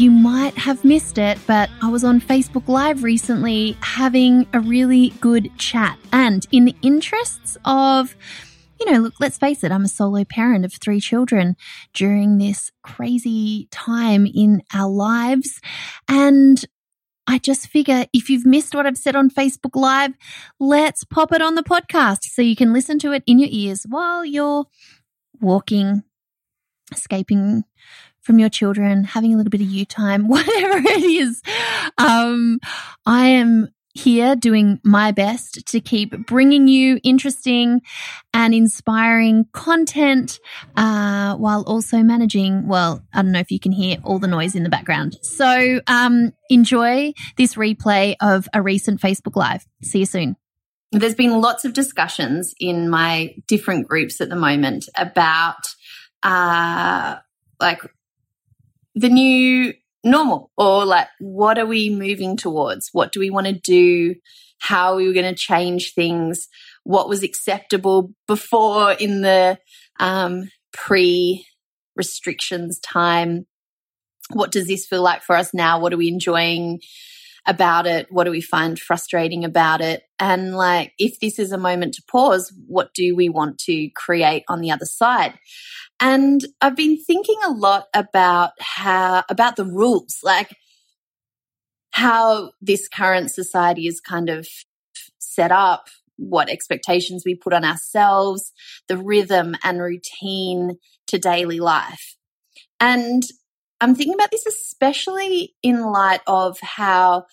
you might have missed it, but I was on Facebook Live recently having a really good chat. And in the interests of, you know, look, let's face it, I'm a solo parent of three children during this crazy time in our lives. And I just figure if you've missed what I've said on Facebook Live, let's pop it on the podcast so you can listen to it in your ears while you're walking, escaping from your children, having a little bit of you time, whatever it is. Um, I am here doing my best to keep bringing you interesting and inspiring content uh, while also managing. Well, I don't know if you can hear all the noise in the background. So um, enjoy this replay of a recent Facebook Live. See you soon. There's been lots of discussions in my different groups at the moment about uh, like the new normal or like what are we moving towards? What do we want to do? How are we going to change things? What was acceptable before in the um, pre restrictions time? What does this feel like for us now? What are we enjoying about it? What do we find frustrating about it? And like if this is a moment to pause what do we want to create on the other side? And I've been thinking a lot about how, about the rules, like how this current society is kind of set up, what expectations we put on ourselves, the rhythm and routine to daily life. And I'm thinking about this especially in light of how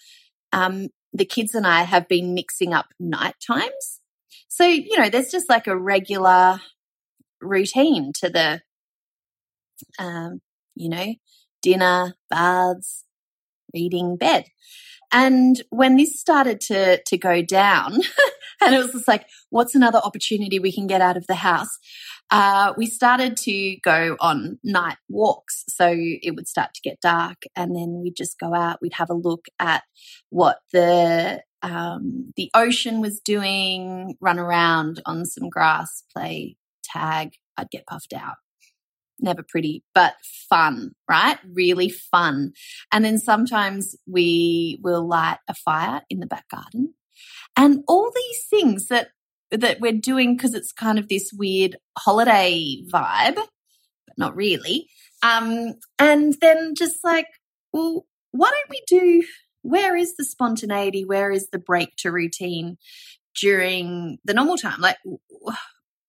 um, the kids and I have been mixing up night times. So, you know, there's just like a regular routine to the, um, you know, dinner, baths, reading, bed. And when this started to to go down, and it was just like, what's another opportunity we can get out of the house? Uh, we started to go on night walks. So it would start to get dark, and then we'd just go out. We'd have a look at what the um, the ocean was doing, run around on some grass, play tag, I'd get puffed out. Never pretty, but fun, right? Really fun. And then sometimes we will light a fire in the back garden. And all these things that that we're doing because it's kind of this weird holiday vibe, but not really. Um, and then just like, well, why don't we do where is the spontaneity? Where is the break to routine during the normal time? Like,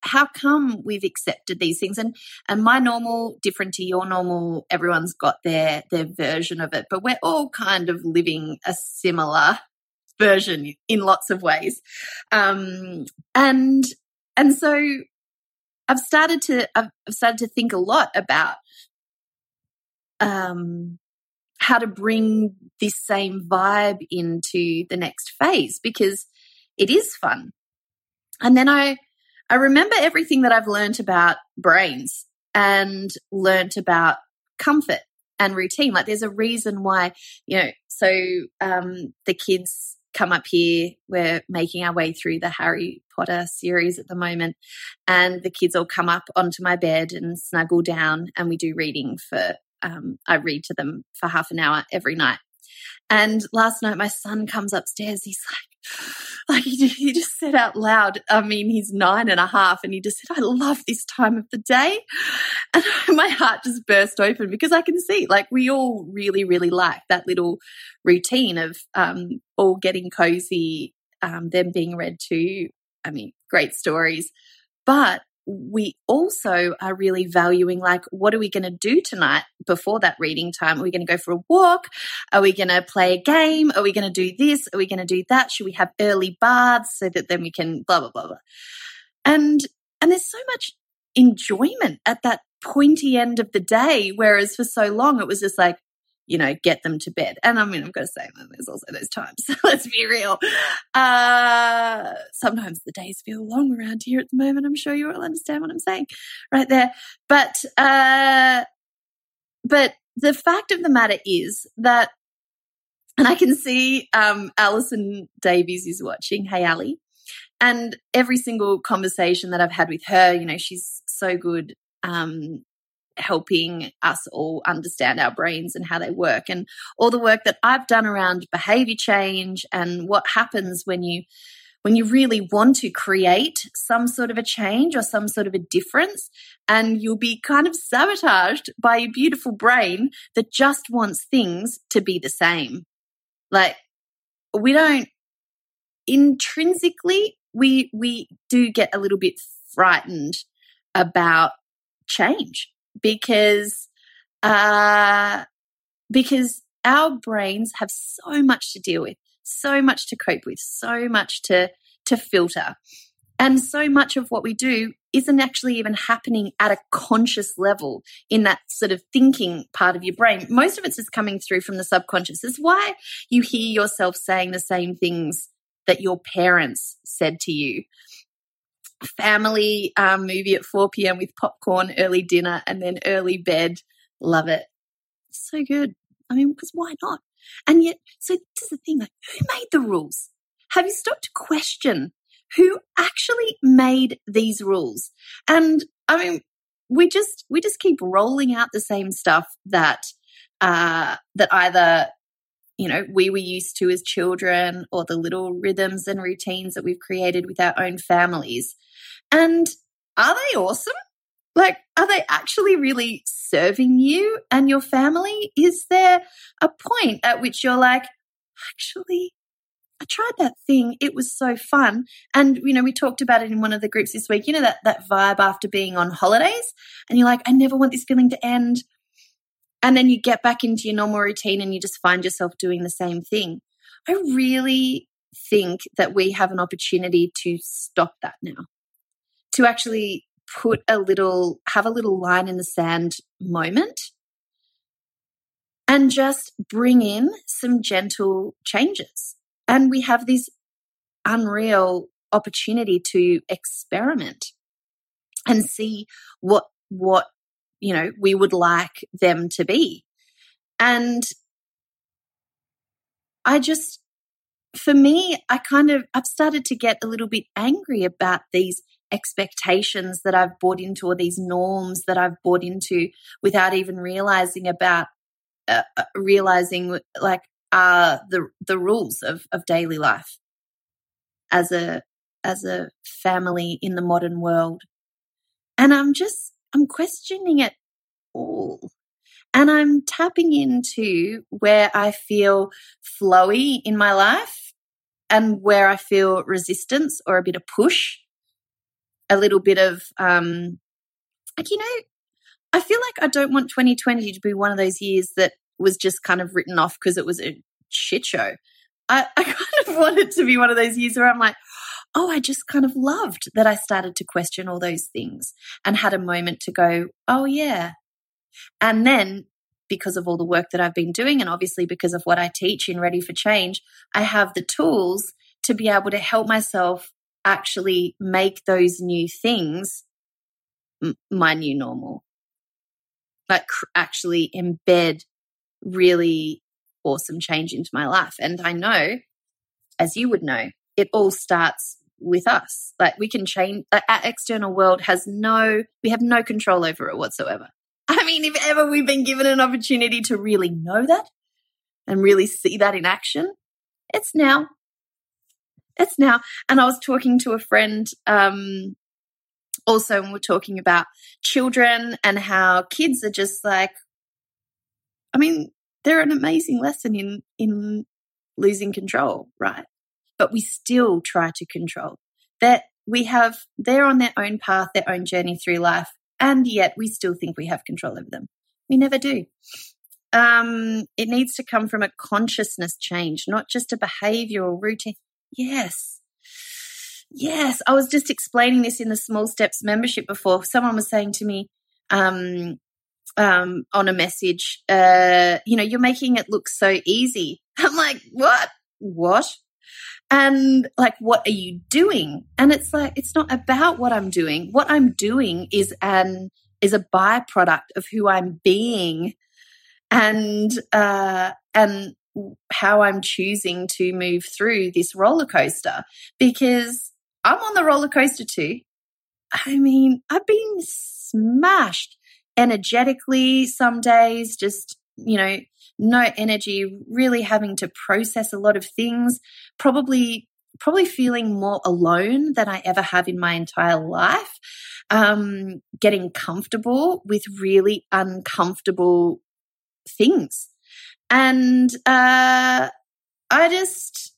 how come we've accepted these things and and my normal different to your normal everyone's got their their version of it but we're all kind of living a similar version in lots of ways um and and so i've started to i've started to think a lot about um how to bring this same vibe into the next phase because it is fun and then i I remember everything that I've learned about brains and learnt about comfort and routine. Like there's a reason why, you know, so um, the kids come up here. We're making our way through the Harry Potter series at the moment. And the kids all come up onto my bed and snuggle down and we do reading for, um, I read to them for half an hour every night. And last night, my son comes upstairs. He's like, like he, he just said out loud, I mean, he's nine and a half, and he just said, I love this time of the day. And my heart just burst open because I can see, like, we all really, really like that little routine of um, all getting cozy, um, them being read to. I mean, great stories. But we also are really valuing like what are we going to do tonight before that reading time? Are we going to go for a walk? Are we going to play a game? Are we going to do this? Are we going to do that? Should we have early baths so that then we can blah blah blah blah. And and there's so much enjoyment at that pointy end of the day whereas for so long it was just like you know, get them to bed. And I mean, I've got to say, there's also those times. Let's be real. Uh, sometimes the days feel long around here at the moment. I'm sure you all understand what I'm saying right there. But, uh, but the fact of the matter is that, and I can see, um, Alison Davies is watching. Hey, Ali. And every single conversation that I've had with her, you know, she's so good um, helping us all understand our brains and how they work and all the work that I've done around behavior change and what happens when you when you really want to create some sort of a change or some sort of a difference and you'll be kind of sabotaged by your beautiful brain that just wants things to be the same. Like we don't intrinsically we we do get a little bit frightened about change because uh, because our brains have so much to deal with, so much to cope with, so much to to filter. And so much of what we do isn't actually even happening at a conscious level in that sort of thinking part of your brain. Most of it's just coming through from the subconscious. Is why you hear yourself saying the same things that your parents said to you family um, movie at 4 p.m. with popcorn, early dinner, and then early bed. Love it. So good. I mean, because why not? And yet, so this is the thing like, who made the rules? Have you stopped to question who actually made these rules? And I mean, we just we just keep rolling out the same stuff that uh, that either you know we were used to as children or the little rhythms and routines that we've created with our own families and are they awesome? Like, are they actually really serving you and your family? Is there a point at which you're like, actually, I tried that thing. It was so fun. And, you know, we talked about it in one of the groups this week. You know, that, that vibe after being on holidays and you're like, I never want this feeling to end. And then you get back into your normal routine and you just find yourself doing the same thing. I really think that we have an opportunity to stop that now to actually put a little, have a little line in the sand moment and just bring in some gentle changes. And we have this unreal opportunity to experiment and see what, what, you know, we would like them to be. And I just, for me, I kind of, I've started to get a little bit angry about these expectations that I've bought into or these norms that I've bought into without even realizing about uh, uh, realizing like uh the the rules of of daily life as a as a family in the modern world. And I'm just I'm questioning it all. And I'm tapping into where I feel flowy in my life and where I feel resistance or a bit of push a little bit of um like you know i feel like i don't want 2020 to be one of those years that was just kind of written off because it was a shit show. I, I kind of want it to be one of those years where i'm like oh i just kind of loved that i started to question all those things and had a moment to go oh yeah. And then because of all the work that I've been doing, and obviously because of what I teach in Ready for Change, I have the tools to be able to help myself actually make those new things my new normal. Like actually embed really awesome change into my life. And I know, as you would know, it all starts with us. Like we can change, our external world has no, we have no control over it whatsoever. I mean, if ever we've been given an opportunity to really know that and really see that in action, it's now it's now. And I was talking to a friend um, also, and we're talking about children and how kids are just like, I mean, they're an amazing lesson in in losing control, right? But we still try to control. That we have, they're on their own path, their own journey through life, and yet we still think we have control over them. We never do. Um, it needs to come from a consciousness change, not just a behavioral routine. Yes. Yes. I was just explaining this in the Small Steps membership before. Someone was saying to me, um, um, on a message, uh, you know, you're making it look so easy. I'm like, what? What? And like, what are you doing? And it's like, it's not about what I'm doing. What I'm doing is an, is a byproduct of who I'm being and, uh, and how I'm choosing to move through this roller coaster because I'm on the roller coaster too. I mean, I've been smashed energetically some days, just, you know, no energy, really having to process a lot of things, probably probably feeling more alone than I ever have in my entire life. Um, getting comfortable with really uncomfortable things. And uh, I just,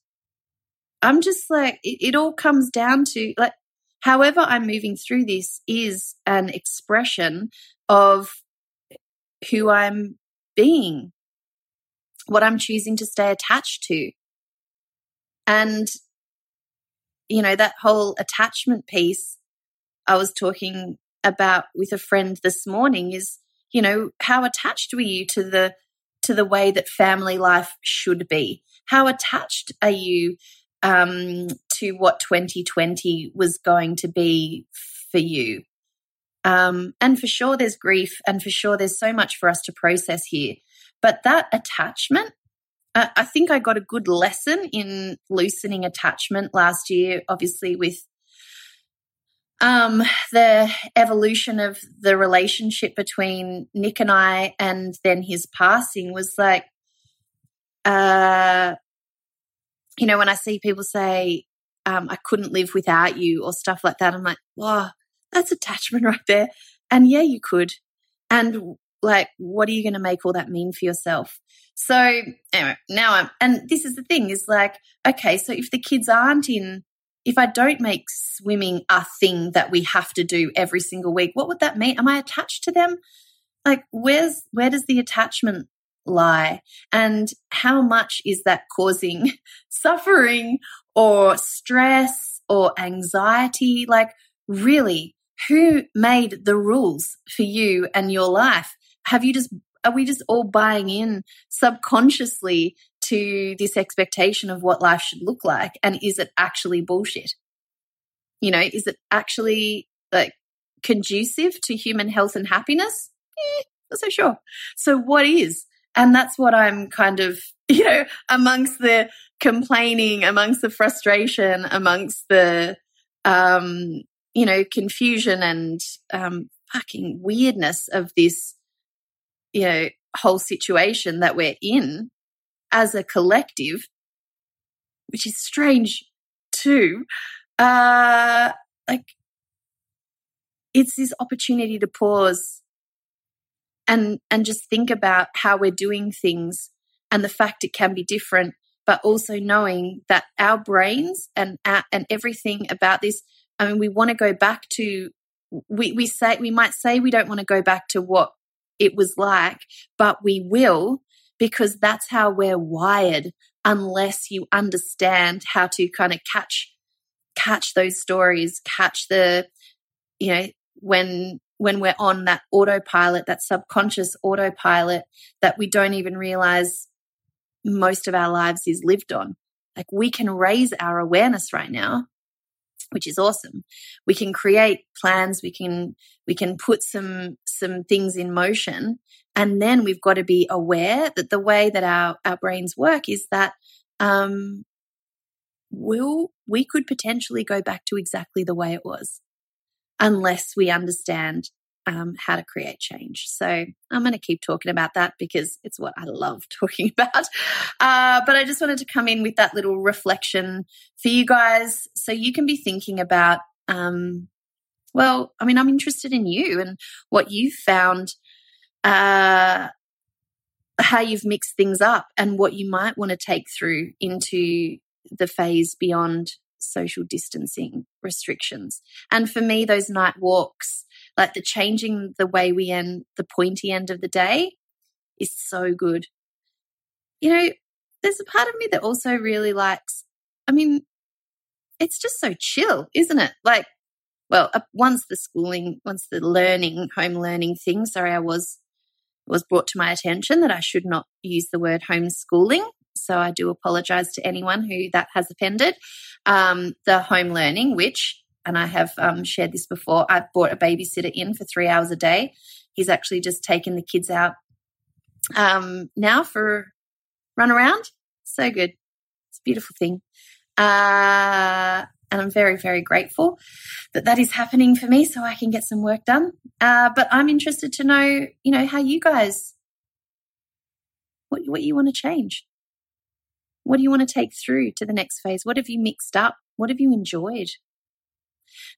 I'm just like, it, it all comes down to like, however I'm moving through this is an expression of who I'm being what I'm choosing to stay attached to. And, you know, that whole attachment piece I was talking about with a friend this morning is, you know, how attached were you to the to the way that family life should be? How attached are you um, to what 2020 was going to be for you? Um, and for sure, there's grief, and for sure, there's so much for us to process here. But that attachment, I think I got a good lesson in loosening attachment last year, obviously, with um, the evolution of the relationship between Nick and I, and then his passing was like, uh, you know, when I see people say, um, I couldn't live without you or stuff like that, I'm like, wow, that's attachment right there. And yeah, you could. And like, what are you going to make all that mean for yourself? So anyway, now I'm, and this is the thing is like, okay, so if the kids aren't in, if I don't make swimming a thing that we have to do every single week, what would that mean? Am I attached to them? Like, where's, where does the attachment lie? And how much is that causing suffering or stress or anxiety? Like, really, who made the rules for you and your life? have you just are we just all buying in subconsciously to this expectation of what life should look like and is it actually bullshit? You know is it actually like conducive to human health and happiness? Eh, not so sure. So what is? And that's what i'm kind of you know amongst the complaining amongst the frustration amongst the um you know confusion and um fucking weirdness of this you know, whole situation that we're in as a collective, which is strange too. Uh, like, it's this opportunity to pause and and just think about how we're doing things and the fact it can be different but also knowing that our brains and and everything about this i mean we want to go back to we we say we might say we don't want to go back to what it was like, but we will because that's how we're wired unless you understand how to kind of catch catch those stories, catch the you know when when we're on that autopilot, that subconscious autopilot that we don't even realize most of our lives is lived on. Like we can raise our awareness right now which is awesome. We can create plans, we can we can put some some things in motion and then we've got to be aware that the way that our our brains work is that um will we could potentially go back to exactly the way it was unless we understand um, how to create change. So I'm going to keep talking about that because it's what I love talking about. Uh, but I just wanted to come in with that little reflection for you guys so you can be thinking about, um, well, I mean, I'm interested in you and what you've found, uh, how you've mixed things up and what you might want to take through into the phase beyond social distancing restrictions. And for me, those night walks like the changing the way we end the pointy end of the day is so good. You know, there's a part of me that also really likes, I mean, it's just so chill, isn't it? Like, well, once the schooling, once the learning, home learning thing, sorry, I was was brought to my attention that I should not use the word homeschooling. So I do apologize to anyone who that has offended. Um, the home learning, which, and I have um, shared this before, I've brought a babysitter in for three hours a day. He's actually just taken the kids out um, now for run around. So good. It's a beautiful thing. Uh, and I'm very, very grateful that that is happening for me so I can get some work done. Uh, but I'm interested to know, you know, how you guys, what, what you want to change. What do you want to take through to the next phase? What have you mixed up? What have you enjoyed?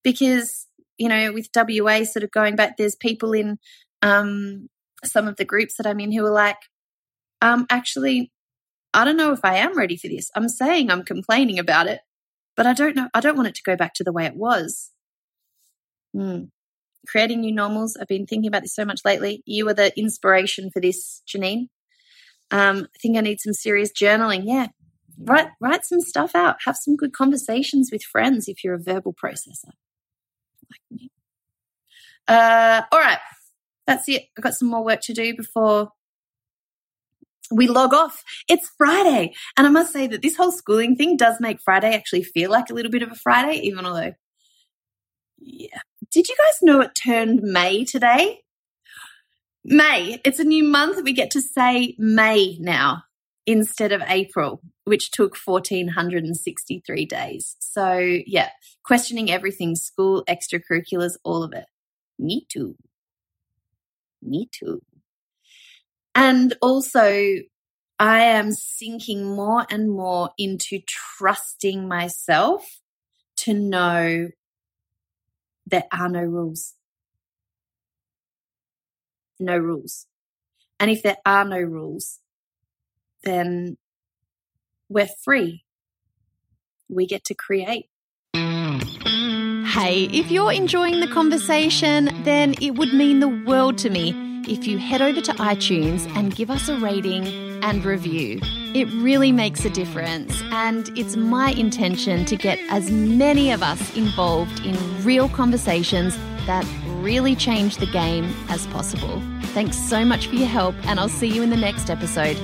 Because, you know, with WA sort of going back, there's people in um, some of the groups that I'm in who are like, um, actually, I don't know if I am ready for this. I'm saying I'm complaining about it, but I don't know. I don't want it to go back to the way it was. Hmm. Creating new normals. I've been thinking about this so much lately. You were the inspiration for this, Janine. Um, I think I need some serious journaling. Yeah. Write, write some stuff out. Have some good conversations with friends if you're a verbal processor. Like me. Uh, all right. That's it. I've got some more work to do before we log off. It's Friday. And I must say that this whole schooling thing does make Friday actually feel like a little bit of a Friday, even although, yeah. Did you guys know it turned May today? May. It's a new month. We get to say May now instead of April, which took 1463 days. So, yeah, questioning everything school, extracurriculars, all of it. Me too. Me too. And also, I am sinking more and more into trusting myself to know there are no rules. No rules. And if there are no rules, then we're free. We get to create. Hey, if you're enjoying the conversation, then it would mean the world to me if you head over to iTunes and give us a rating and review. It really makes a difference, and it's my intention to get as many of us involved in real conversations that really change the game as possible. Thanks so much for your help, and I'll see you in the next episode.